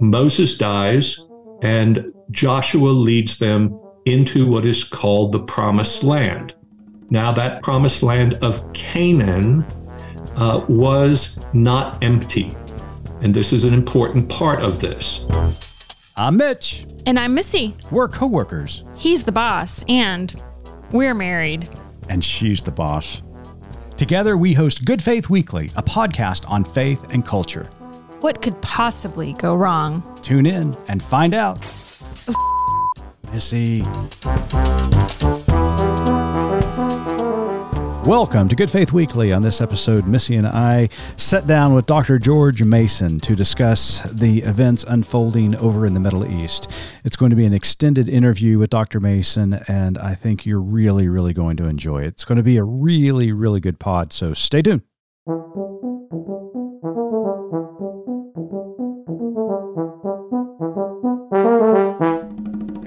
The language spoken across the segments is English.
Moses dies, and Joshua leads them into what is called the promised land. Now, that promised land of Canaan uh, was not empty. And this is an important part of this. I'm Mitch. And I'm Missy. We're coworkers. He's the boss, and we're married. And she's the boss. Together, we host Good Faith Weekly, a podcast on faith and culture. What could possibly go wrong? Tune in and find out. Missy. Welcome to Good Faith Weekly. On this episode, Missy and I sat down with Dr. George Mason to discuss the events unfolding over in the Middle East. It's going to be an extended interview with Dr. Mason, and I think you're really, really going to enjoy it. It's going to be a really, really good pod, so stay tuned.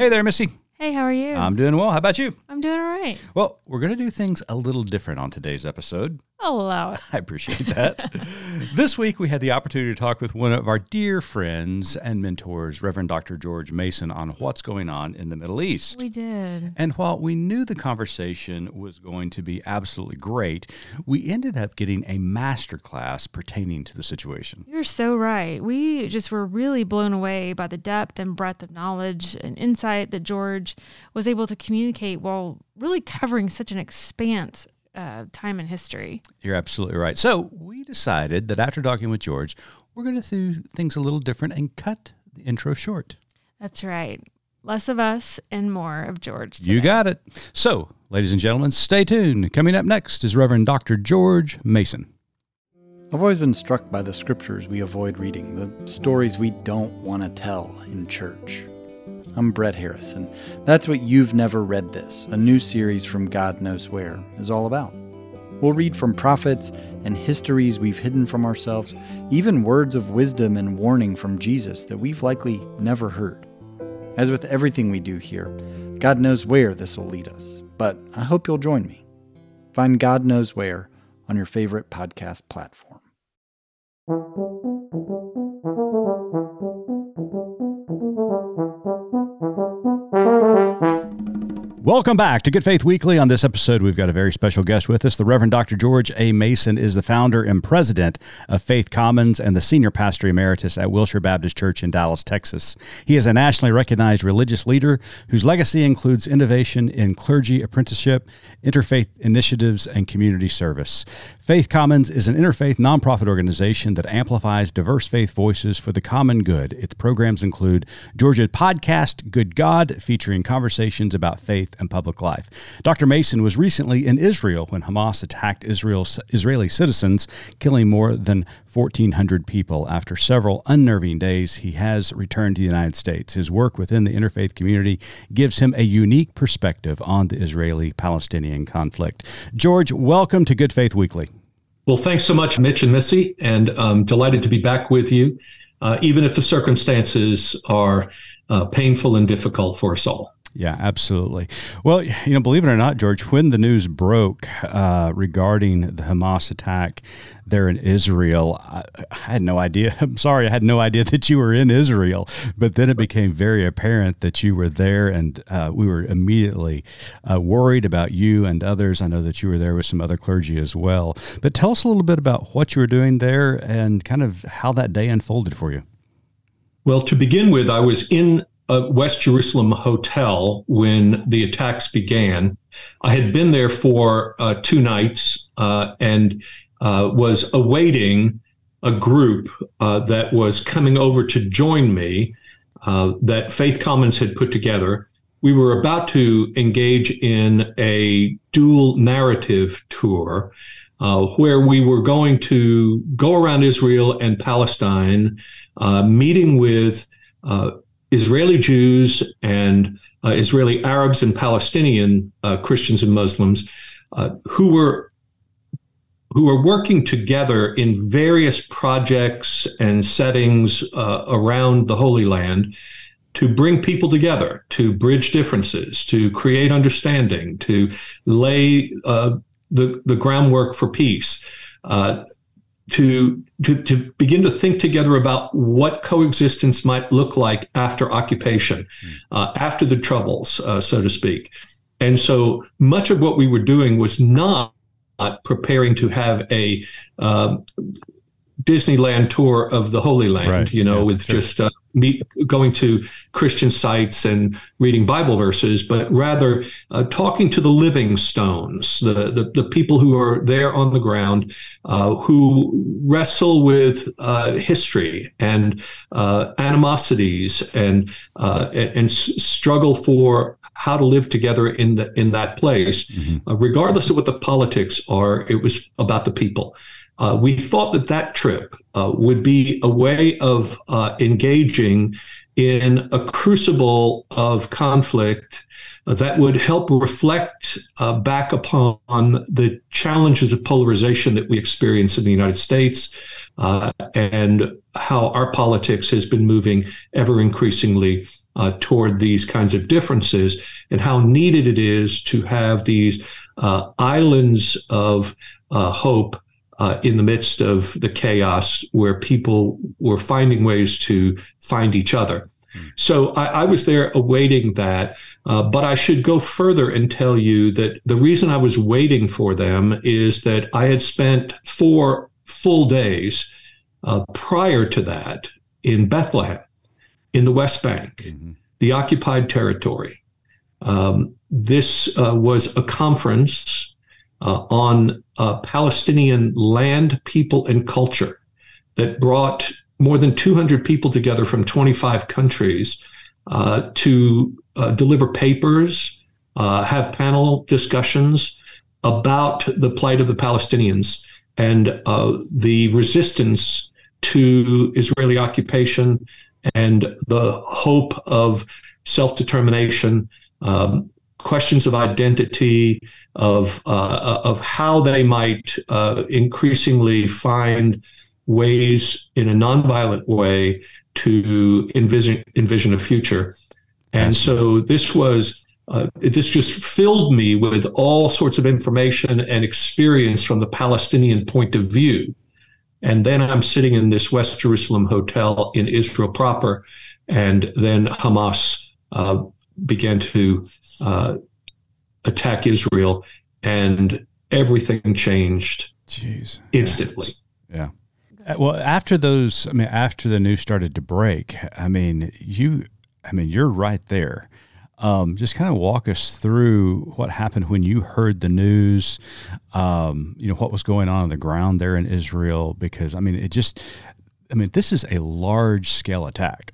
Hey there, Missy. Hey, how are you? I'm doing well. How about you? I'm doing all right. Well, we're going to do things a little different on today's episode. I'll allow it. I appreciate that. this week, we had the opportunity to talk with one of our dear friends and mentors, Reverend Dr. George Mason, on what's going on in the Middle East. We did. And while we knew the conversation was going to be absolutely great, we ended up getting a masterclass pertaining to the situation. You're so right. We just were really blown away by the depth and breadth of knowledge and insight that George was able to communicate while really covering such an expanse uh, time in history. You're absolutely right. So we decided that after talking with George, we're going to do things a little different and cut the intro short. That's right. Less of us and more of George. Today. You got it. So, ladies and gentlemen, stay tuned. Coming up next is Reverend Dr. George Mason. I've always been struck by the scriptures we avoid reading, the stories we don't want to tell in church. I'm Brett Harrison. That's what You've Never Read This, a new series from God Knows Where, is all about. We'll read from prophets and histories we've hidden from ourselves, even words of wisdom and warning from Jesus that we've likely never heard. As with everything we do here, God knows where this will lead us, but I hope you'll join me. Find God Knows Where on your favorite podcast platform. Welcome back to Good Faith Weekly. On this episode, we've got a very special guest with us. The Reverend Dr. George A. Mason is the founder and president of Faith Commons and the senior pastor emeritus at Wilshire Baptist Church in Dallas, Texas. He is a nationally recognized religious leader whose legacy includes innovation in clergy apprenticeship, interfaith initiatives, and community service. Faith Commons is an interfaith nonprofit organization that amplifies diverse faith voices for the common good. Its programs include George's podcast, Good God, featuring conversations about faith faith and public life. Dr. Mason was recently in Israel when Hamas attacked Israel's Israeli citizens, killing more than 1,400 people. After several unnerving days, he has returned to the United States. His work within the interfaith community gives him a unique perspective on the Israeli Palestinian conflict. George, welcome to Good Faith Weekly. Well, thanks so much, Mitch and Missy, and I'm delighted to be back with you, uh, even if the circumstances are uh, painful and difficult for us all. Yeah, absolutely. Well, you know, believe it or not, George, when the news broke uh, regarding the Hamas attack there in Israel, I, I, had no idea. I'm sorry, I had no idea that you were in Israel. But then it became very apparent that you were there, and uh, we were immediately uh, worried about you and others. I know that you were there with some other clergy as well. But tell us a little bit about what you were doing there and kind of how that day unfolded for you. Well, to begin with, I was in a West Jerusalem hotel when the attacks began. I had been there for uh, two nights uh, and uh, was awaiting a group uh, that was coming over to join me uh, that Faith Commons had put together. We were about to engage in a dual narrative tour. Uh, where we were going to go around Israel and Palestine, meeting with Israeli Jews and uh, Israeli Arabs and Palestinian uh, Christians and Muslims uh, who were who are working together in various projects and settings uh, around the Holy Land to bring people together, to bridge differences, to create understanding, to lay uh, the the groundwork for peace. Uh, to, to, to begin to think together about what coexistence might look like after occupation, mm. uh, after the troubles, uh, so to speak. And so much of what we were doing was not preparing to have a um, Disneyland tour of the Holy Land, right. you know, yeah, with sure. just uh, going to Christian sites and reading Bible verses, but rather uh, talking to the living stones, the, the, the people who are there on the ground, uh, who wrestle with uh, history and uh, animosities and, uh, and, and struggle for how to live together in the in that place, mm-hmm. regardless of what the politics are. It was about the people. Uh, we thought that that trip uh, would be a way of uh, engaging in a crucible of conflict that would help reflect uh, back upon the challenges of polarization that we experience in the United States uh, and how our politics has been moving ever increasingly uh, toward these kinds of differences and how needed it is to have these islands of hope uh, in the midst of the chaos where people were finding ways to find each other. So I, I, was there awaiting that. Uh, but I should go further and tell you that the reason I was waiting for them is that I had spent four full days uh, prior to that in Bethlehem, in the West Bank, mm-hmm. the occupied territory. Um, this uh, was a conference uh, on uh, Palestinian land, people, and culture that brought more than 200 people together from 25 countries uh, to uh, deliver papers, uh, have panel discussions about the plight of the Palestinians and uh, the resistance to Israeli occupation and the hope of self determination, um, questions of identity, of uh, of how they might uh, increasingly find ways in a nonviolent way to envision envision a future. And so this was uh, this just filled me with all sorts of information and experience from the Palestinian point of view. And then I'm sitting in this West Jerusalem hotel in Israel proper, and then Hamas uh, began to uh, attack Israel, and everything changed Jeez. instantly. Yeah. yeah. Uh, well, after those, I mean, after the news started to break, I mean, you, I mean, you're right there. Um, just kind of walk us through what happened when you heard the news, um, you know, what was going on on the ground there in Israel, because I mean, it just, I mean, this is a large scale attack.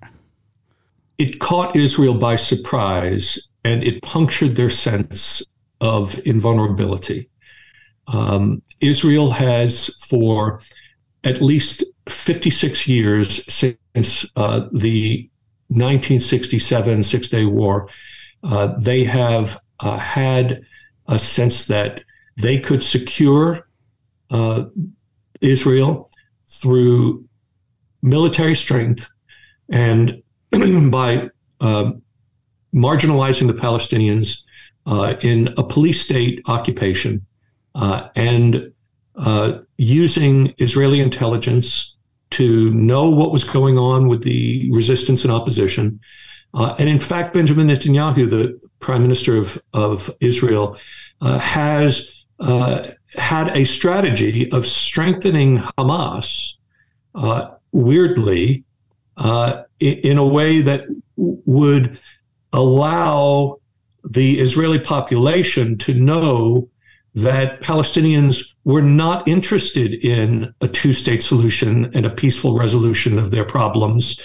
It caught Israel by surprise and it punctured their sense of invulnerability. Um, Israel has, for at least 56 years since uh, the 1967 Six Day War, uh, they have uh, had a sense that they could secure uh, Israel through military strength and by uh, marginalizing the Palestinians uh, in a police state occupation uh, and uh, using Israeli intelligence to know what was going on with the resistance and opposition. Uh, and in fact, Benjamin Netanyahu, the prime minister of, of Israel, has had a strategy of strengthening Hamas, weirdly, in a way that would allow the Israeli population to know that Palestinians were not interested in a two state solution and a peaceful resolution of their problems.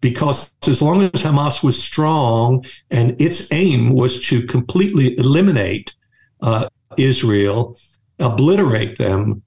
Because as long as Hamas was strong and its aim was to completely eliminate uh, Israel, obliterate them,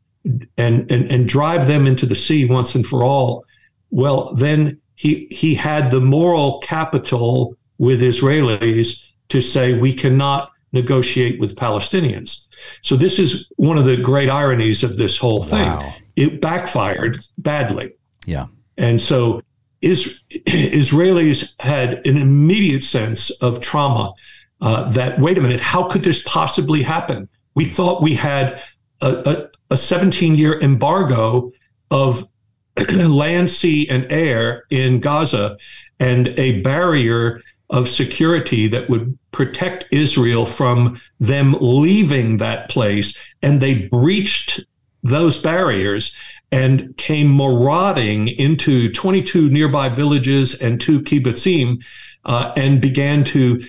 and, and, and drive them into the sea once and for all, well, then he, he had the moral capital with Israelis to say we cannot negotiate with Palestinians. So this is one of the great ironies of this whole thing. Wow. It backfired badly. Yeah. And so is, Israelis had an immediate sense of trauma uh, that, wait a minute, how could this possibly happen? We thought we had a, a, a 17 year embargo of land, sea, and air in Gaza and a barrier of security that would protect Israel from them leaving that place. And they breached those barriers and came marauding into 22 nearby villages and two kibbutzim uh, and began to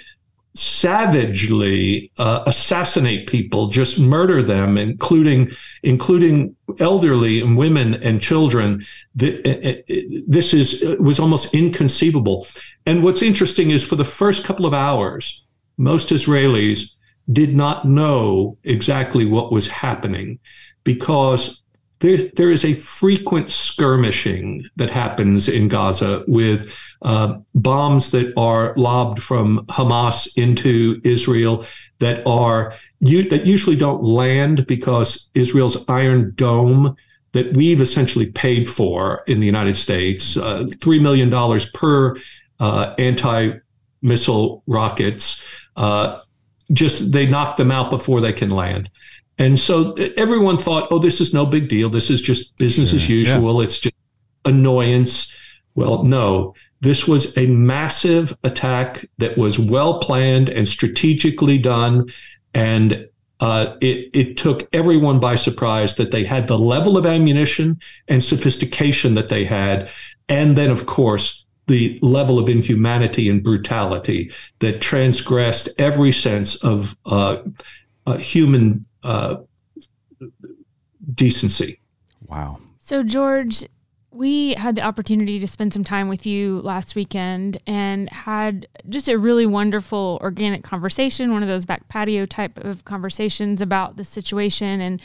savagely uh, assassinate people, just murder them, including including elderly and women and children. Uh, uh, this is uh, was almost inconceivable. And what's interesting is for the first couple of hours, most Israelis did not know exactly what was happening because there, there is a frequent skirmishing that happens in Gaza with uh, bombs that are lobbed from Hamas into Israel that are you, that usually don't land because Israel's Iron Dome that we've essentially paid for in the United States, uh, three million dollars per uh, anti-missile rockets. Uh, just they knock them out before they can land. And so everyone thought, oh, this is no big deal. This is just business sure, as usual. Yeah. It's just annoyance. Well, no, this was a massive attack that was well planned and strategically done. And uh, it, it took everyone by surprise that they had the level of ammunition and sophistication that they had. And then, of course, the level of inhumanity and brutality that transgressed every sense of uh, uh, human uh, decency. Wow. So, George, we had the opportunity to spend some time with you last weekend and had just a really wonderful organic conversation, one of those back patio type of conversations about the situation. And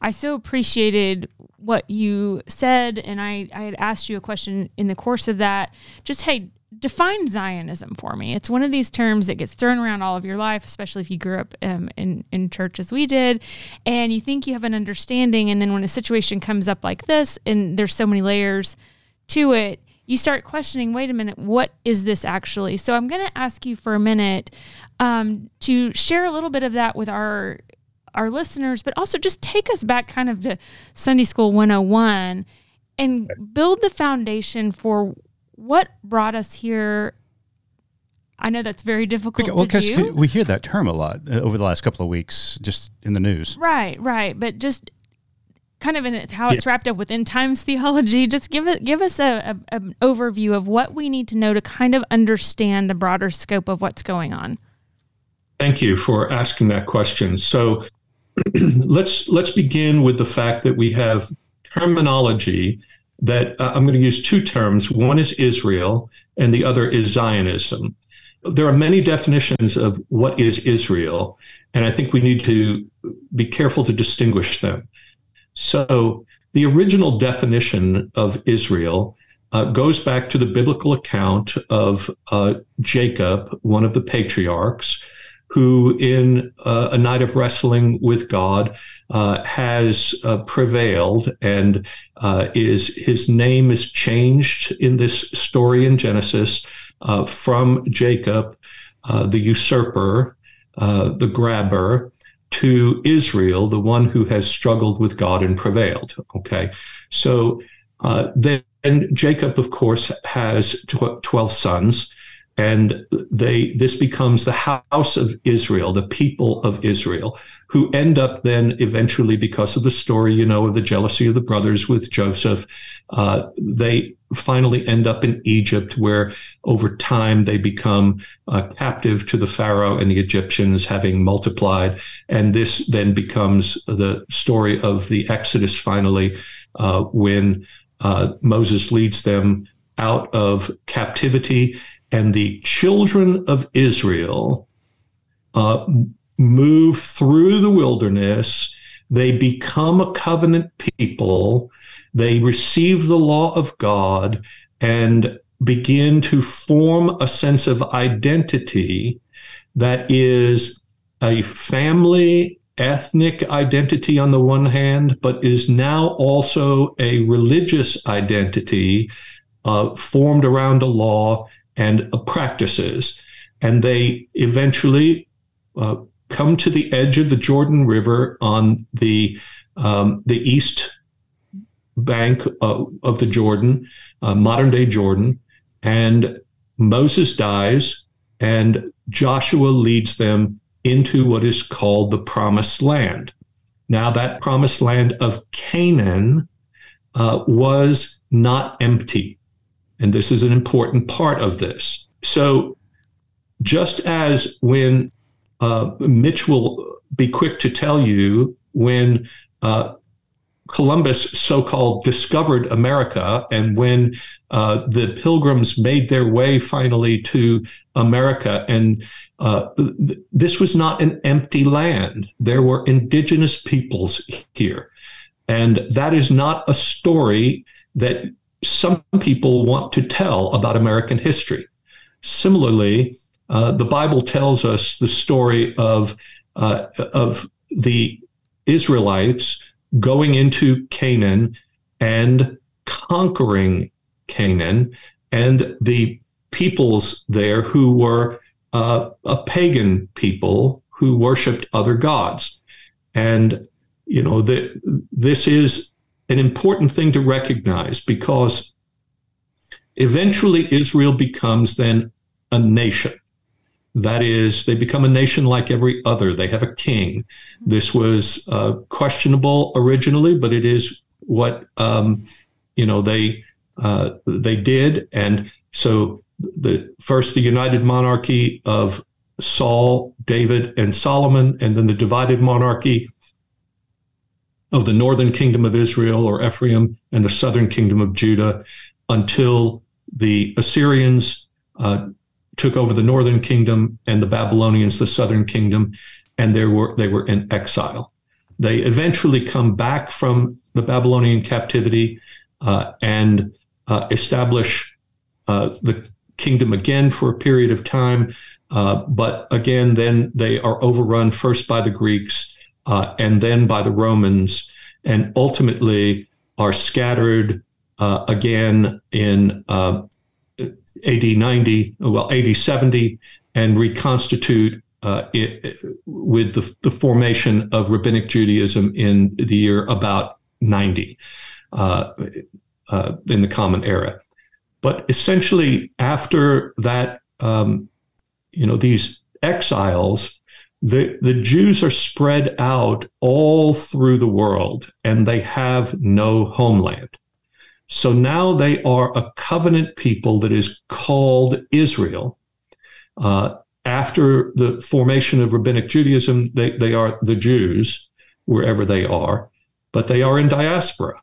I so appreciated what you said. And I, I had asked you a question in the course of that just, hey, define Zionism for me. It's one of these terms that gets thrown around all of your life, especially if you grew up um, in in church as we did, and you think you have an understanding, and then when a situation comes up like this, and there's so many layers to it, you start questioning. Wait a minute, what is this actually? So I'm going to ask you for a minute um, to share a little bit of that with our our listeners, but also just take us back kind of to Sunday School 101 and build the foundation for what brought us here? I know that's very difficult well, to do. We hear that term a lot uh, over the last couple of weeks, just in the news. Right, right. But just kind of in how it's wrapped up within times theology. Just give it, give us a, a, an overview of what we need to know to kind of understand the broader scope of what's going on. Thank you for asking that question. So let's let's begin with the fact that we have terminology that uh, I'm going to use two terms. One is Israel, and the other is Zionism. There are many definitions of what is Israel, and I think we need to be careful to distinguish them. So, the original definition of Israel uh, goes back to the biblical account of uh, Jacob, one of the patriarchs, who, in uh, a night of wrestling with God, uh, has uh, prevailed, and uh, is his name is changed in this story in Genesis uh, from Jacob, uh, the usurper, the grabber, to Israel, the one who has struggled with God and prevailed. Okay, so then Jacob, of course, has tw- twelve sons and they this becomes the house of Israel, the people of Israel, who end up then eventually, because of the story you know of the jealousy of the brothers with Joseph, uh, they finally end up in Egypt, where over time they become uh, captive to the Pharaoh and the Egyptians, having multiplied, and this then becomes the story of the Exodus. Finally, uh, when uh, Moses leads them out of captivity and the children of Israel uh, move through the wilderness. They become a covenant people. They receive the law of God and begin to form a sense of identity that is a family ethnic identity on the one hand, but is now also a religious identity uh, formed around a law and practices. And they eventually uh, come to the edge of the Jordan River on the um, the east bank uh, of the Jordan, uh, modern day Jordan, and Moses dies, and Joshua leads them into what is called the promised land. Now, that promised land of Canaan uh, was not empty. And this is an important part of this. So, just as when uh, Mitch will be quick to tell you, when uh, Columbus so called discovered America, and when uh, the pilgrims made their way finally to America, and uh, th- this was not an empty land. There were indigenous peoples here. And that is not a story that some people want to tell about American history. Similarly, uh, the Bible tells us the story of, uh, of the Israelites going into Canaan and conquering Canaan and the peoples there who were uh, a pagan people who worshiped other gods. And, you know, the, this is an important thing to recognize because eventually Israel becomes then a nation. That is, they become a nation like every other. They have a king. This was uh, questionable originally, but it is what um, you know they uh, they did, and so the first the united monarchy of Saul, David, and Solomon, and then the divided monarchy of the northern kingdom of Israel or Ephraim and the southern kingdom of Judah until the Assyrians uh, took over the northern kingdom and the Babylonians the southern kingdom, and they were they were in exile. They eventually come back from the Babylonian captivity uh, and uh, establish uh, the kingdom again for a period of time. Uh, but again, then they are overrun first by the Greeks uh, and then by the Romans, and ultimately are scattered uh, again in uh, AD 90, well, AD 70, and reconstitute uh, it, with the, the, formation of rabbinic Judaism in the year about 90 uh, in the Common Era. But essentially, after that, um, you know, these exiles, the, the Jews are spread out all through the world and they have no homeland. So now they are a covenant people that is called Israel. Uh, after the formation of rabbinic Judaism, they, they are the Jews wherever they are, but they are in diaspora.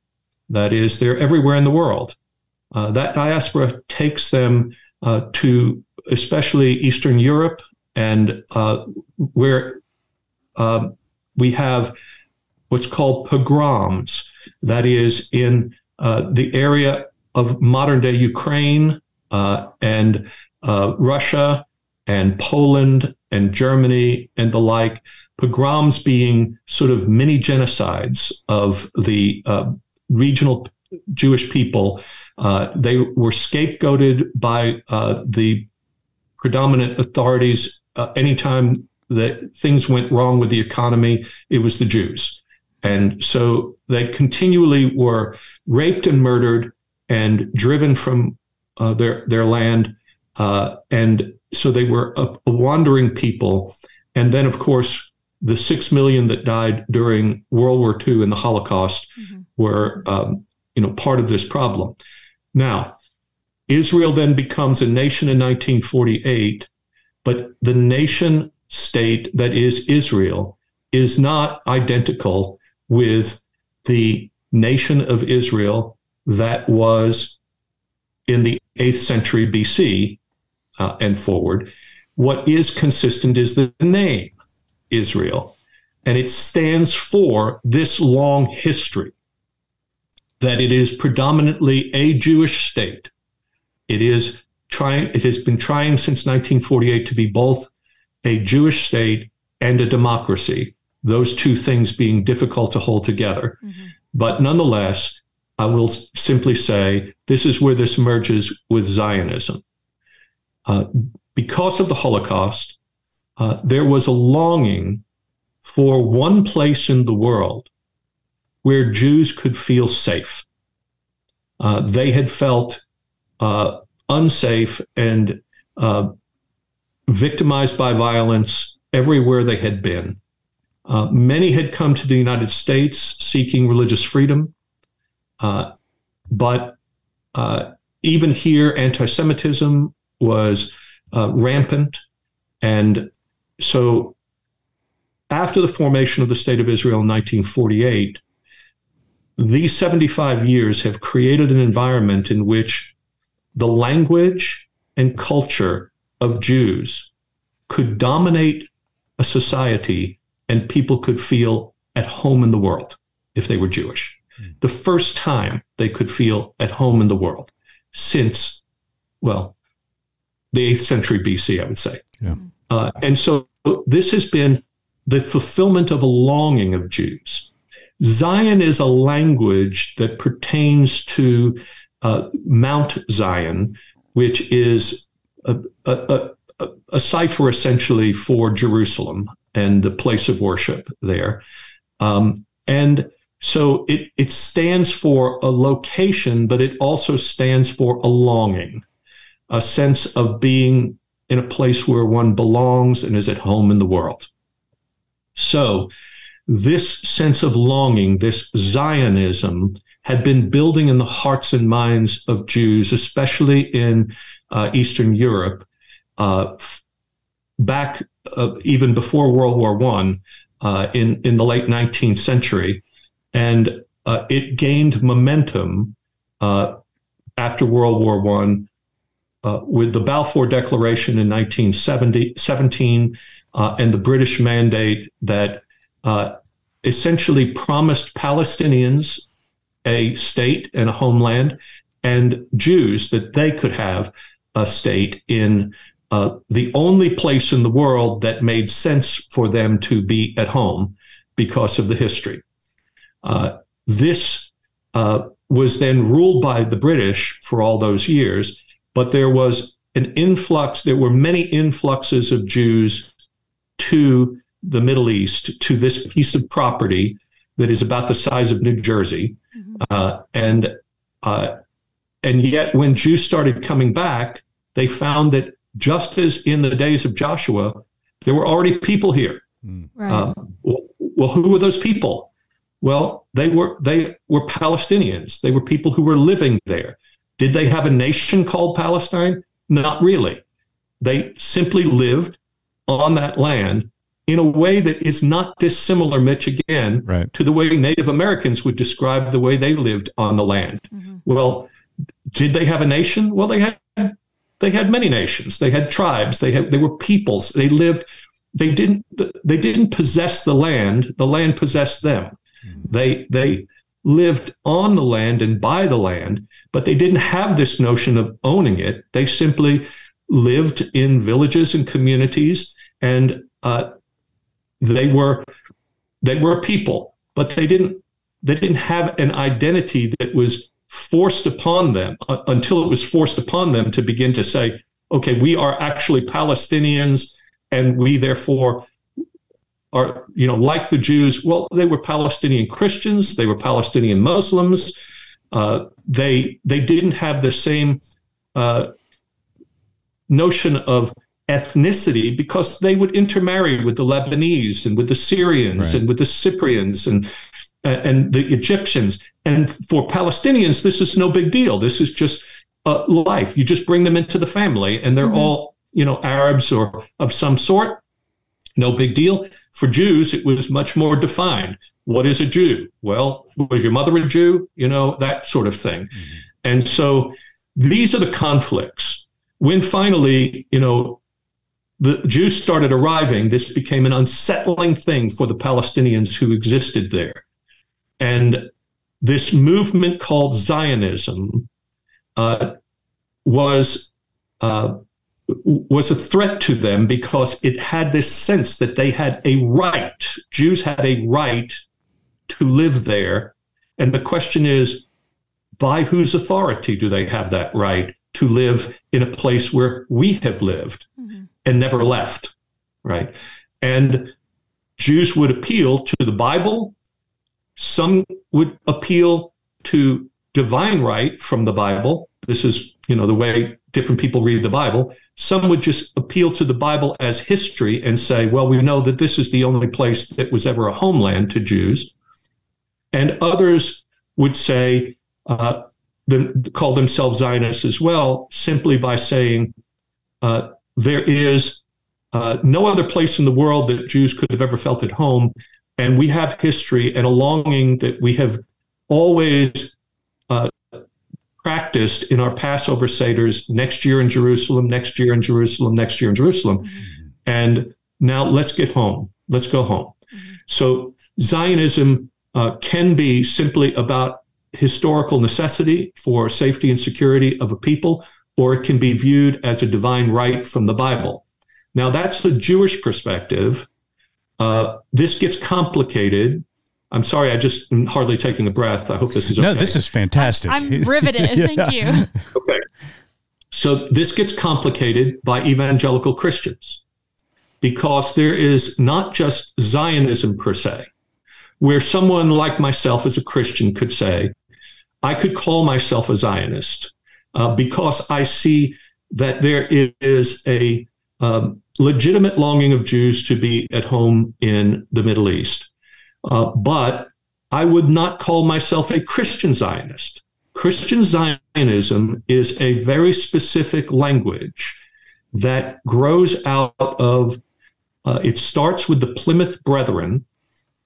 That is, they're everywhere in the world. Uh, that diaspora takes them uh, to especially Eastern Europe and uh, where um, we have what's called pogroms. That is in uh, the area of modern day Ukraine uh, and uh, Russia and Poland and Germany and the like. Pogroms being sort of mini genocides of the regional Jewish people uh, they were scapegoated by uh, the predominant authorities uh, anytime that things went wrong with the economy, it was the Jews. And so they continually were raped and murdered and driven from uh, their, their land. Uh, and so they were a, a wandering people. And then, of course, the six million that died during World War II and the Holocaust mm-hmm. were, um, you know, part of this problem. Now, Israel then becomes a nation in 1948, but the nation state that is Israel is not identical with the nation of Israel that was in the 8th century BC uh, and forward. What is consistent is the name Israel, and it stands for this long history that it is predominantly a Jewish state. It is trying it has been trying since 1948 to be both a Jewish state and a democracy, those two things being difficult to hold together. Mm-hmm. But nonetheless, I will simply say this is where this merges with Zionism. Uh, because of the Holocaust, uh, there was a longing for one place in the world where Jews could feel safe. Uh, they had felt uh, unsafe and uh, victimized by violence everywhere they had been. Uh, many had come to the United States seeking religious freedom, uh, but uh, even here, anti Semitism was uh, rampant. And so, after the formation of the State of Israel in 1948, these 75 years have created an environment in which the language and culture of Jews could dominate a society and people could feel at home in the world if they were Jewish. Mm. The first time they could feel at home in the world since, well, the 8th century BC, I would say. Yeah. Uh, and so this has been the fulfillment of a longing of Jews. Zion is a language that pertains to uh, Mount Zion, which is a, a, a, a cipher essentially for Jerusalem and the place of worship there. Um, and so it, it stands for a location, but it also stands for a longing, a sense of being in a place where one belongs and is at home in the world. So this sense of longing, this Zionism, had been building in the hearts and minds of Jews, especially in uh, Eastern Europe, uh, back uh, even before World War One, uh, in in the late 19th century, and uh, it gained momentum uh, after World War One. with the Balfour Declaration in 1917 and the British mandate that essentially promised Palestinians a state and a homeland, and Jews that they could have a state in uh, the only place in the world that made sense for them to be at home because of the history. Uh, this uh, was then ruled by the British for all those years, but there was an influx, there were many influxes of Jews to the Middle East, to this piece of property that is about the size of New Jersey. Mm-hmm. Uh, and uh, and yet, when Jews started coming back, they found that just as in the days of Joshua, there were already people here. Mm. Right. Um, well, who were those people? Well, they were they were Palestinians. They were people who were living there. Did they have a nation called Palestine? Not really. They simply lived on that land in a way that is not dissimilar, Mitch, again, right. to the way Native Americans would describe the way they lived on the land. Mm-hmm. Well, did they have a nation? Well, they had they had many nations. They had tribes. They had they were peoples. They lived. They didn't they didn't possess the land. The land possessed them. Mm-hmm. They they lived on the land and by the land, but they didn't have this notion of owning it. They simply lived in villages and communities and uh, they were they were people, but they didn't they didn't have an identity that was forced upon them uh, until it was forced upon them to begin to say, okay, we are actually Palestinians, and we therefore are you know like the Jews. Well, they were Palestinian Christians, they were Palestinian Muslims. Uh, they they didn't have the same uh, notion of ethnicity because they would intermarry with the Lebanese and with the Syrians right. and with the Cyprians and and the Egyptians. And for Palestinians, this is no big deal. This is just uh, life. You just bring them into the family, and they're mm-hmm. all you know Arabs or of some sort. No big deal. For Jews, it was much more defined. What is a Jew? Well, was your mother a Jew? You know that sort of thing. Mm-hmm. And so these are the conflicts. When finally, you know, the Jews started arriving, this became an unsettling thing for the Palestinians who existed there. And this movement called Zionism uh, was uh, was a threat to them because it had this sense that they had a right. Jews had a right to live there, and the question is, by whose authority do they have that right to live in a place where we have lived? Mm-hmm and never left, right? And Jews would appeal to the Bible. Some would appeal to divine right from the Bible. This is, you know, the way different people read the Bible. Some would just appeal to the Bible as history and say, well, we know that this is the only place that was ever a homeland to Jews. And others would say, uh, them, call themselves Zionists as well, simply by saying uh, there is uh, no other place in the world that Jews could have ever felt at home. And we have history and a longing that we have always uh, practiced in our Passover Seders next year in Jerusalem, next year in Jerusalem, next year in Jerusalem. Mm-hmm. And now let's get home. Let's go home. Mm-hmm. So Zionism uh, can be simply about historical necessity for safety and security of a people, or it can be viewed as a divine right from the Bible. Now, that's the Jewish perspective. Uh, this gets complicated. I'm sorry, I just am hardly taking a breath. I hope this is okay. No, this is fantastic. I'm riveted. yeah. Thank you. Okay. So this gets complicated by evangelical Christians because there is not just Zionism per se, where someone like myself as a Christian could say, I could call myself a Zionist uh, because I see that there is a um, legitimate longing of Jews to be at home in the Middle East. Uh, but I would not call myself a Christian Zionist. Christian Zionism is a very specific language that grows out of, uh, it starts with the Plymouth Brethren,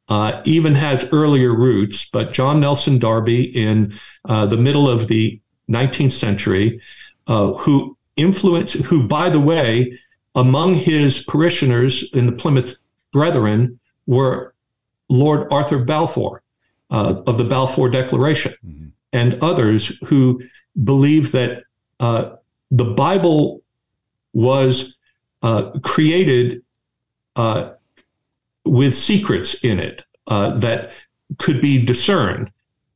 uh, even has earlier roots, but John Nelson Darby in uh, the middle of the 19th century, uh, who influenced, who, by the way, among his parishioners in the Plymouth Brethren were Lord Arthur Balfour uh, of the Balfour Declaration mm-hmm. and others who believed that uh, the Bible was uh, created uh, with secrets in it uh, that could be discerned.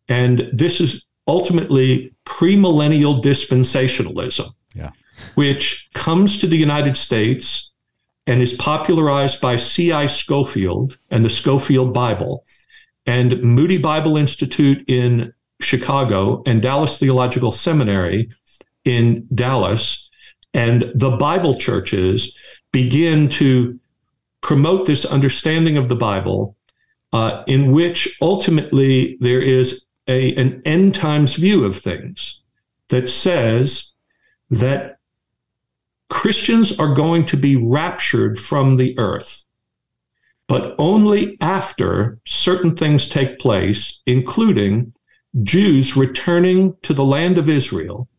And this is ultimately premillennial dispensationalism, yeah. which comes to the United States and is popularized by C.I. Scofield and the Scofield Bible and Moody Bible Institute in Chicago and Dallas Theological Seminary in Dallas. And the Bible churches begin to promote this understanding of the Bible, uh, in which ultimately there is a, an end times view of things that says that Christians are going to be raptured from the earth, but only after certain things take place, including Jews returning to the land of Israel,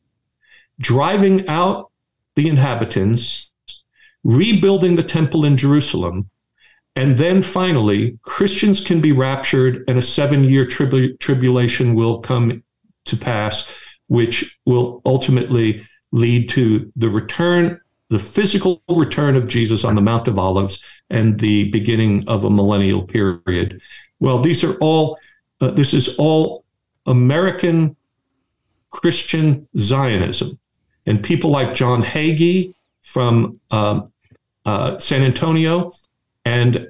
driving out the inhabitants, rebuilding the temple in Jerusalem, and then finally, Christians can be raptured and a seven year tribu- tribulation will come to pass, which will ultimately lead to the return, the physical return of Jesus on the Mount of Olives and the beginning of a millennial period. Well, these are all, uh, this is all American Christian Zionism. And people like John Hagee from um, uh, San Antonio, and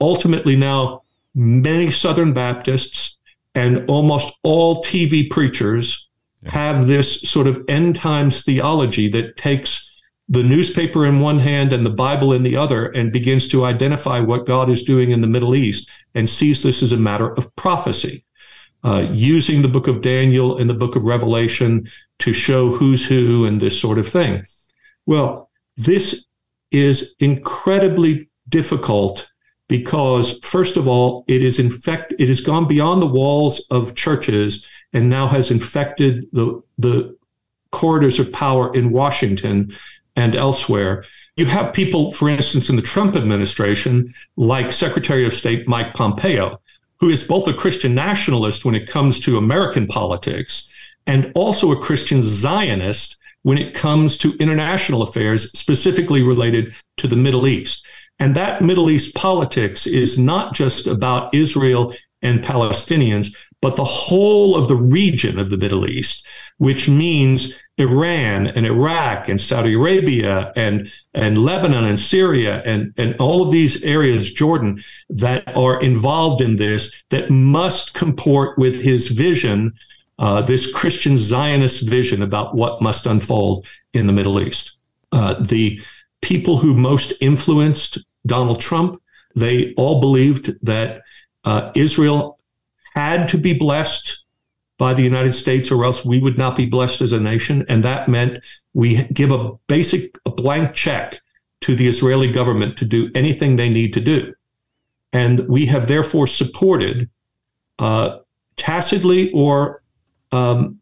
ultimately now many Southern Baptists and almost all TV preachers yeah. have this sort of end times theology that takes the newspaper in one hand and the Bible in the other and begins to identify what God is doing in the Middle East and sees this as a matter of prophecy. Uh, using the book of Daniel and the book of Revelation to show who's who and this sort of thing. Well, this is incredibly difficult because first of all it is infect it has gone beyond the walls of churches and now has infected the the corridors of power in Washington and elsewhere. You have people, for instance, in the Trump administration, like Secretary of State Mike Pompeo, who is both a Christian nationalist when it comes to American politics and also a Christian Zionist when it comes to international affairs, specifically related to the Middle East. And that Middle East politics is not just about Israel and Palestinians, but the whole of the region of the Middle East, which means Iran and Iraq and Saudi Arabia and, and Lebanon and Syria and, and all of these areas, Jordan, that are involved in this, that must comport with his vision uh, this Christian Zionist vision about what must unfold in the Middle East. Uh, the people who most influenced Donald Trump, they all believed that uh, Israel had to be blessed by the United States, or else we would not be blessed as a nation. And that meant we give a basic a blank check to the Israeli government to do anything they need to do. And we have therefore supported uh, tacitly or um,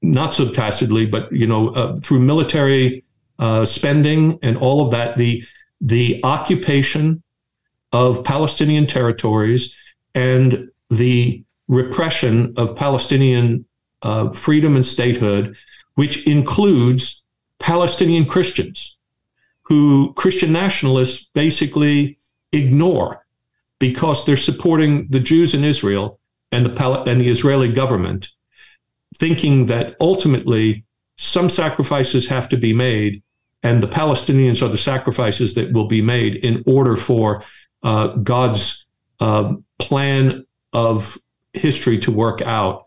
not so tacitly, but you know, uh, through military uh, spending and all of that, the the occupation of Palestinian territories and the repression of Palestinian uh, freedom and statehood, which includes Palestinian Christians, who Christian nationalists basically ignore because they're supporting the Jews in Israel and the Pal- and the Israeli government, thinking that ultimately some sacrifices have to be made, and the Palestinians are the sacrifices that will be made in order for uh, God's uh, plan of history to work out.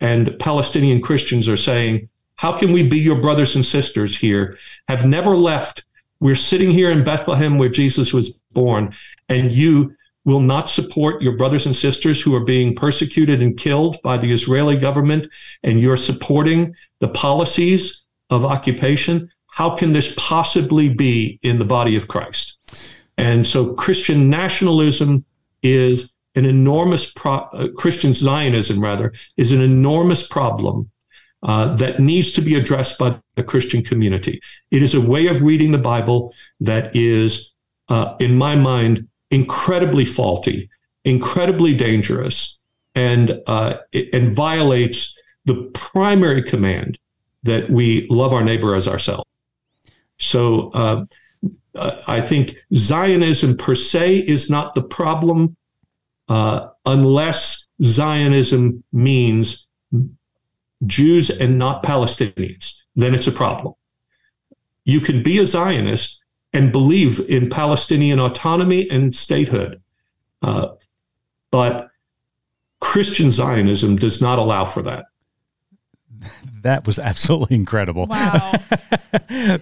And Palestinian Christians are saying, How can we be your brothers and sisters here? Have never left. We're sitting here in Bethlehem where Jesus was born, and you will not support your brothers and sisters who are being persecuted and killed by the Israeli government, and you're supporting the policies of occupation. How can this possibly be in the body of Christ? And so Christian nationalism is an enormous pro- uh, Christian Zionism, rather, is an enormous problem uh, that needs to be addressed by the Christian community. It is a way of reading the Bible that is, uh, in my mind, incredibly faulty, incredibly dangerous, and uh, and violates the primary command that we love our neighbor as ourselves. So. Uh, I think Zionism per se is not the problem uh, unless Zionism means Jews and not Palestinians, then it's a problem. You can be a Zionist and believe in Palestinian autonomy and statehood, uh, but Christian Zionism does not allow for that that was absolutely incredible. Wow.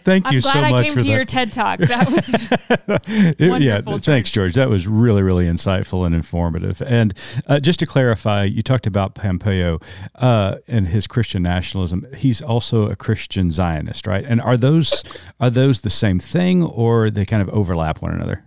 Thank you so much. I'm glad I came to that. your TED Talk. That was Yeah, thanks, George. That was really, really insightful and informative. And uh, just to clarify, you talked about Pompeo uh, and his Christian nationalism. He's also a Christian Zionist, right? And are those are those the same thing, or they kind of overlap one another?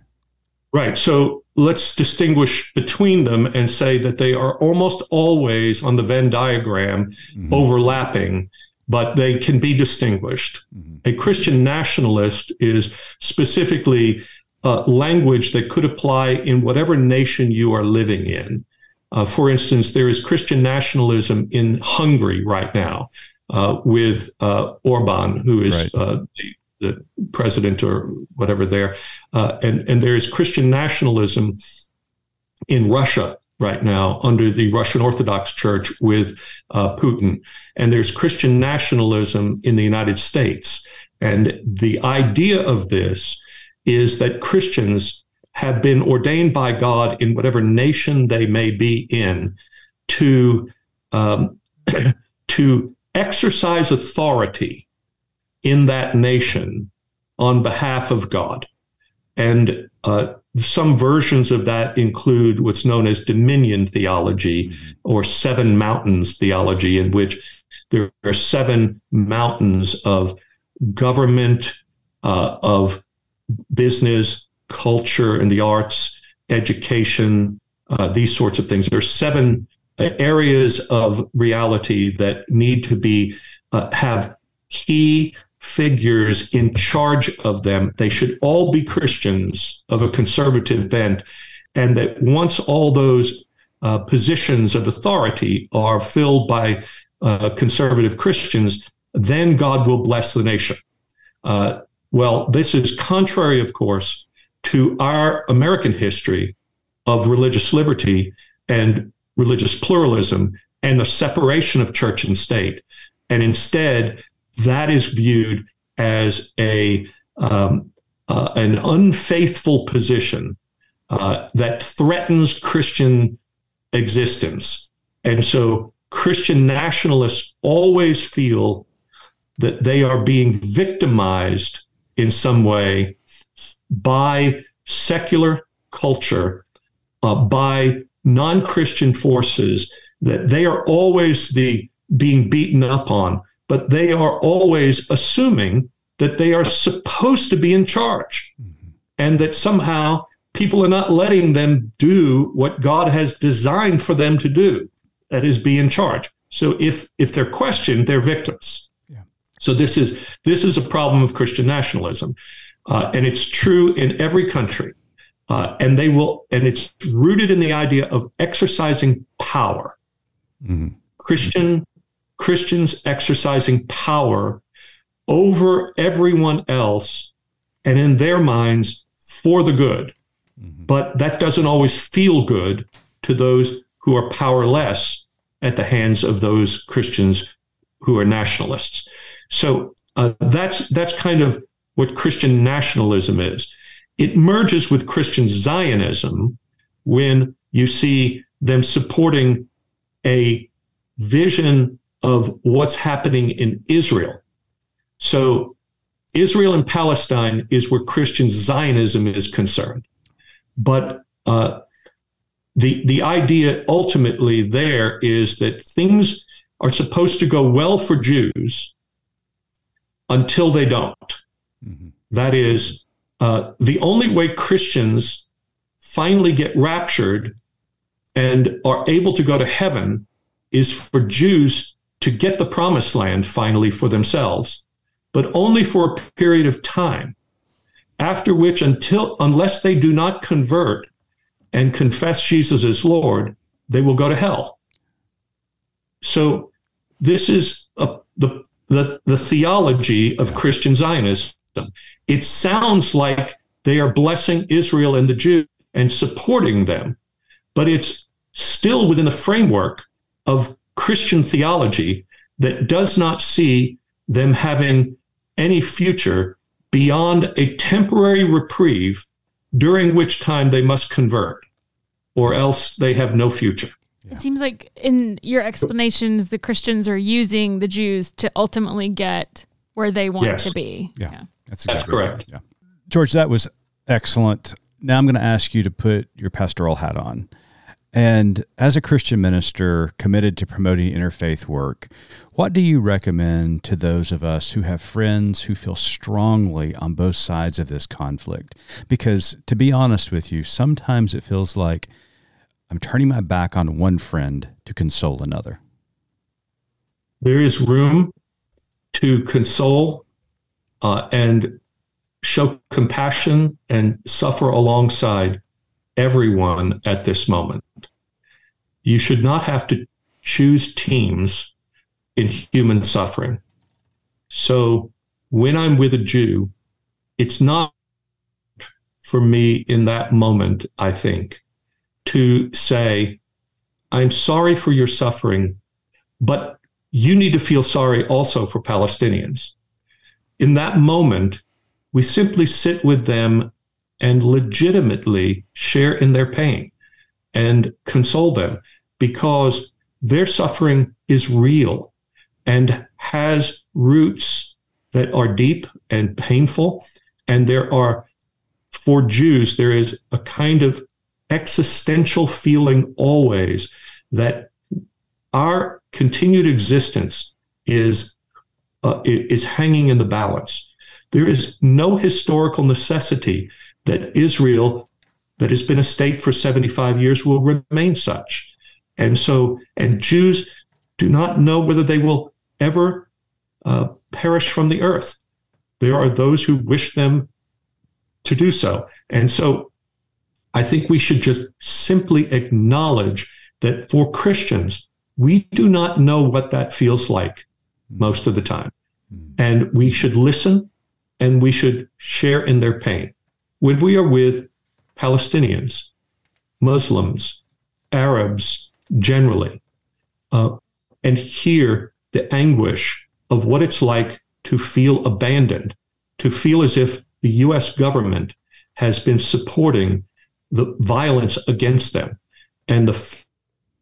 Right. So let's distinguish between them and say that they are almost always on the Venn diagram mm-hmm. overlapping, but they can be distinguished. Mm-hmm. A Christian nationalist is specifically uh, language that could apply in whatever nation you are living in. Uh, for instance, there is Christian nationalism in Hungary right now uh, with uh, Orban, who is right. Uh, the the president or whatever there. Uh, and, and there is Christian nationalism in Russia right now under the Russian Orthodox Church with uh, Putin. And there's Christian nationalism in the United States. And the idea of this is that Christians have been ordained by God in whatever nation they may be in to, um, to exercise authority in that nation on behalf of God. And uh, some versions of that include what's known as dominion theology mm-hmm. or seven mountains theology, in which there are seven mountains of government, uh, of business, culture, and the arts, education, uh, these sorts of things. There are seven areas of reality that need to be uh, have key figures in charge of them. They should all be Christians of a conservative bent. And that once all those uh, positions of authority are filled by uh, conservative Christians, then God will bless the nation. Uh, well, this is contrary, of course, to our American history of religious liberty and religious pluralism and the separation of church and state. And instead, that is viewed as a um, uh, an unfaithful position uh, that threatens Christian existence. And so Christian nationalists always feel that they are being victimized in some way by secular culture, uh, by non Christian forces, that they are always the being beaten up on, but they are always assuming that they are supposed to be in charge mm-hmm. and that somehow people are not letting them do what God has designed for them to do, that is, be in charge. So if if they're questioned, they're victims. Yeah. So this is this is a problem of Christian nationalism, uh, and it's true in every country. Uh, and they will, and it's rooted in the idea of exercising power. Mm-hmm. Christian Christians exercising power over everyone else, and in their minds for the good. Mm-hmm. But that doesn't always feel good to those who are powerless at the hands of those Christians who are nationalists. So uh, that's that's kind of what Christian nationalism is. It merges with Christian Zionism when you see them supporting a vision of what's happening in Israel. So Israel and Palestine is where Christian Zionism is concerned. But uh, the the idea ultimately there is that things are supposed to go well for Jews until they don't. Mm-hmm. That is, uh, the only way Christians finally get raptured and are able to go to heaven is for Jews to get the promised land finally for themselves, but only for a period of time after which until unless they do not convert and confess Jesus as Lord, they will go to hell. So this is a, the, the the theology of Christian Zionism. It sounds like they are blessing Israel and the Jews and supporting them, but it's still within the framework of Christian theology that does not see them having any future beyond a temporary reprieve during which time they must convert, or else they have no future. Yeah. It seems like in your explanations, the Christians are using the Jews to ultimately get where they want yes. to be. Yeah, yeah. that's, exactly that's correct. Yeah. George, that was excellent. Now I'm going to ask you to put your pastoral hat on. And as a Christian minister committed to promoting interfaith work, what do you recommend to those of us who have friends who feel strongly on both sides of this conflict? Because to be honest with you, sometimes it feels like I'm turning my back on one friend to console another. There is room to console uh, and show compassion and suffer alongside everyone at this moment. You should not have to choose teams in human suffering. So when I'm with a Jew, it's not for me in that moment, I think, to say, I'm sorry for your suffering, but you need to feel sorry also for Palestinians. In that moment, we simply sit with them and legitimately share in their pain and console them because their suffering is real and has roots that are deep and painful. And there are, for Jews, there is a kind of existential feeling always that our continued existence is uh, is hanging in the balance. There is no historical necessity that Israel, that has been a state for 75 years, will remain such. And so, and Jews do not know whether they will ever uh, perish from the earth. There are those who wish them to do so. And so I think we should just simply acknowledge that for Christians, we do not know what that feels like most of the time. Hmm. And we should listen and we should share in their pain when we are with Palestinians, Muslims, Arabs generally, uh, and hear the anguish of what it's like to feel abandoned, to feel as if the US government has been supporting the violence against them and the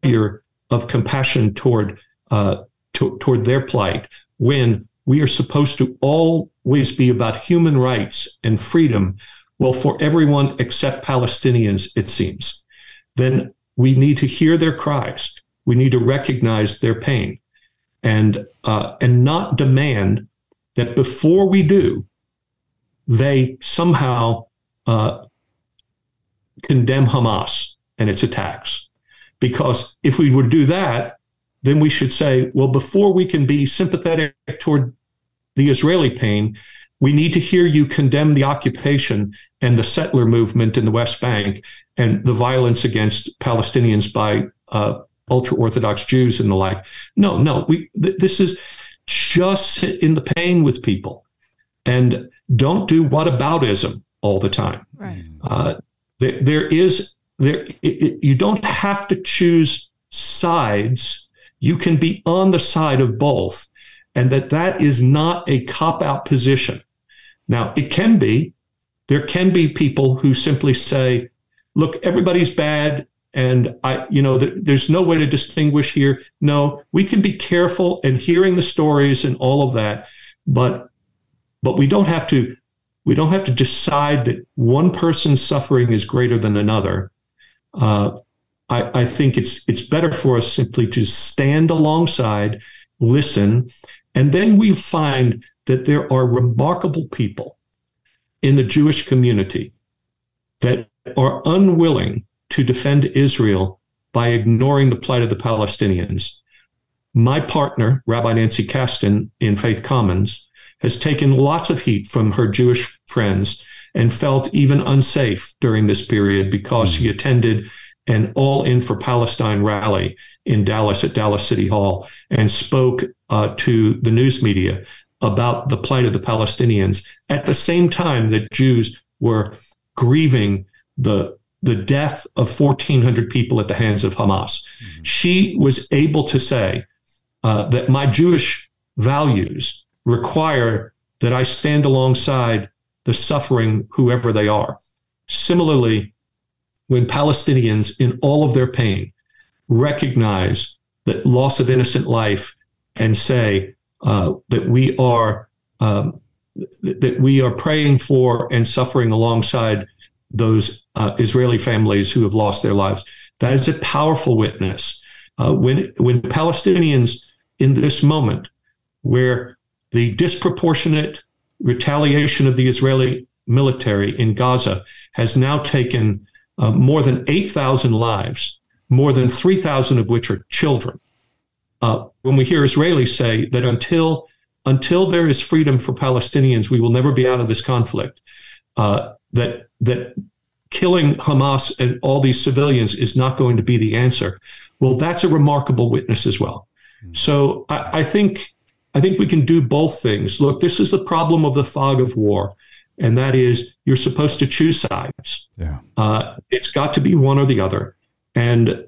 failure of compassion toward uh, to, toward their plight when we are supposed to always be about human rights and freedom, well, for everyone except Palestinians, it seems, then we need to hear their cries. We need to recognize their pain, and uh, and not demand that before we do, they somehow uh, condemn Hamas and its attacks. Because if we would do that, then we should say, well, before we can be sympathetic toward the Israeli pain, we need to hear you condemn the occupation and the settler movement in the West Bank and the violence against Palestinians by uh, ultra Orthodox Jews and the like. No, no, we th- this is just sit in the pain with people and don't do whataboutism all the time. Right. Uh, there, there is there. It, it, you don't have to choose sides. You can be on the side of both, and that that is not a cop out position. Now it can be. There can be people who simply say, "Look, everybody's bad." And I, you know, there's no way to distinguish here. No, we can be careful and hearing the stories and all of that, but but we don't have to we don't have to decide that one person's suffering is greater than another. Uh, I, I think it's it's better for us simply to stand alongside, listen, and then we find that there are remarkable people in the Jewish community that are unwilling to defend Israel by ignoring the plight of the Palestinians. My partner, Rabbi Nancy Kasten in Faith Commons, has taken lots of heat from her Jewish friends and felt even unsafe during this period because she attended an All In for Palestine rally in Dallas at Dallas City Hall and spoke uh, to the news media about the plight of the Palestinians at the same time that Jews were grieving the the death of 1,400 people at the hands of Hamas. Mm-hmm. She was able to say uh, that my Jewish values require that I stand alongside the suffering, whoever they are. Similarly, when Palestinians, in all of their pain, recognize that loss of innocent life and say uh, that we are um, that we are praying for and suffering alongside those uh, Israeli families who have lost their lives. That is a powerful witness. Uh, when when Palestinians in this moment, where the disproportionate retaliation of the Israeli military in Gaza has now taken uh, more than 8,000 lives, more than 3,000 of which are children. Uh, when we hear Israelis say that until until there is freedom for Palestinians, we will never be out of this conflict. Uh, that that killing Hamas and all these civilians is not going to be the answer. Well, that's a remarkable witness as well. Mm-hmm. So I, I think I think we can do both things. Look, this is the problem of the fog of war, and that is you're supposed to choose sides. Yeah. Uh, it's got to be one or the other, and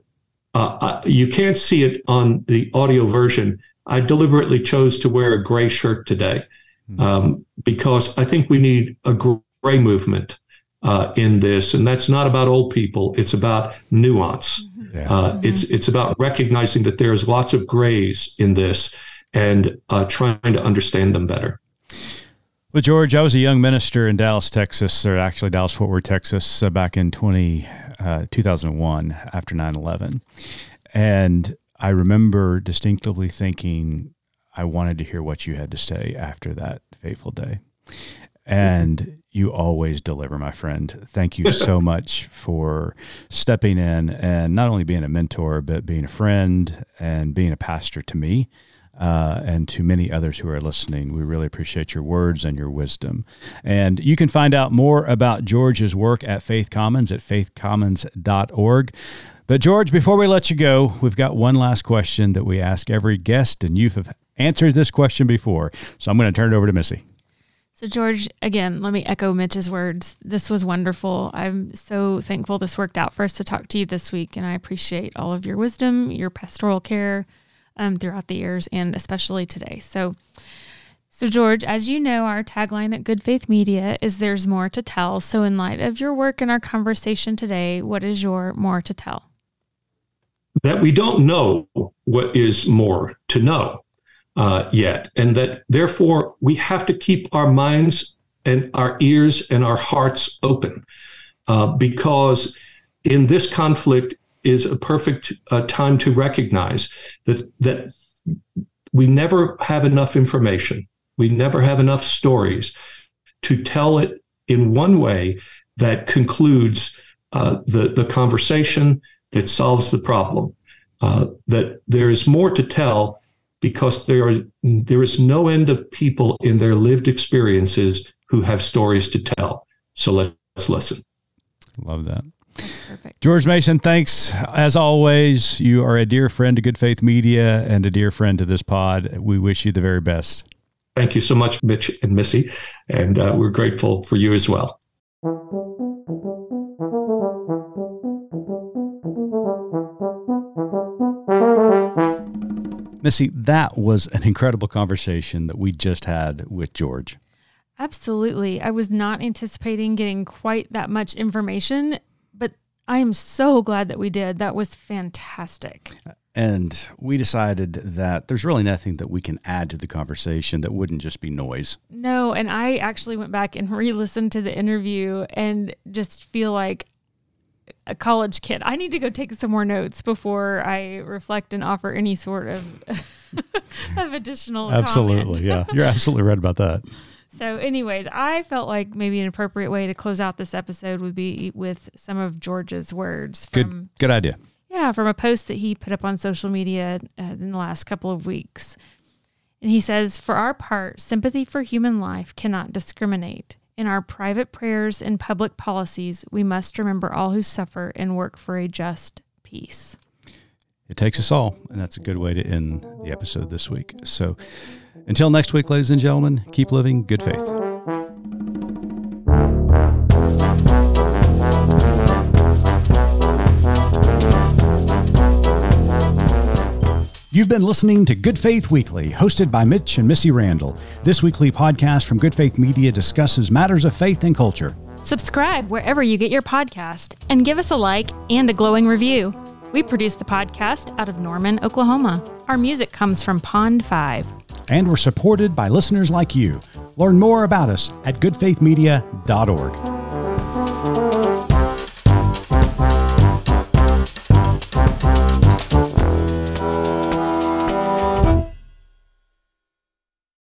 uh, uh you can't see it on the audio version. I deliberately chose to wear a gray shirt today mm-hmm. um, because I think we need a gray movement uh, in this, and that's not about old people. It's about nuance. Yeah. Uh, it's it's about recognizing that there's lots of grays in this, and uh, trying to understand them better. Well, George, I was a young minister in Dallas, Texas, or actually Dallas Fort Worth, Texas, uh, back in 20, uh, 2001 after 9 11. And I remember distinctively thinking, I wanted to hear what you had to say after that fateful day. And you always deliver, my friend. Thank you so much for stepping in and not only being a mentor, but being a friend and being a pastor to me uh, and to many others who are listening. We really appreciate your words and your wisdom. And you can find out more about George's work at Faith Commons at faithcommons.org. But, George, before we let you go, we've got one last question that we ask every guest, and you have answered this question before. So I'm going to turn it over to Missy. So, George, again, let me echo Mitch's words. This was wonderful. I'm so thankful this worked out for us to talk to you this week, and I appreciate all of your wisdom, your pastoral care, um, throughout the years and especially today. So, so George, as you know, our tagline at Good Faith Media is "There's more to tell." So, in light of your work and our conversation today, what is your more to tell? that we don't know what is more to know uh, yet, and that therefore we have to keep our minds and our ears and our hearts open uh, because in this conflict is a perfect uh, time to recognize that that we never have enough information we never have enough stories to tell it in one way that concludes uh, the, the conversation that solves the problem. Uh, that there is more to tell because there are there is no end of people in their lived experiences who have stories to tell. So let's listen. Love that. Perfect. George Mason, thanks as always. You are a dear friend to Good Faith Media and a dear friend to this pod. We wish you the very best. Thank you so much, Mitch and Missy. And uh, we're grateful for you as well. Missy, that was an incredible conversation that we just had with George. Absolutely. I was not anticipating getting quite that much information, but I am so glad that we did. That was fantastic. And we decided that there's really nothing that we can add to the conversation that wouldn't just be noise. No, and I actually went back and re listened to the interview and just feel like a college kid. I need to go take some more notes before I reflect and offer any sort of of additional Absolutely. yeah. You're absolutely right about that. So, anyways, I felt like maybe an appropriate way to close out this episode would be with some of George's words. From, good, good idea. Yeah, from a post that he put up on social media uh, in the last couple of weeks. And he says, For our part, sympathy for human life cannot discriminate. In our private prayers and public policies, we must remember all who suffer and work for a just peace. It takes us all, and that's a good way to end the episode this week. So until next week, ladies and gentlemen, keep living good faith. You've been listening to Good Faith Weekly, hosted by Mitch and Missy Randall. This weekly podcast from Good Faith Media discusses matters of faith and culture. Subscribe wherever you get your podcast and give us a like and a glowing review. We produce the podcast out of Norman, Oklahoma. Our music comes from Pond 5. And we're supported by listeners like you. Learn more about us at goodfaithmedia.org.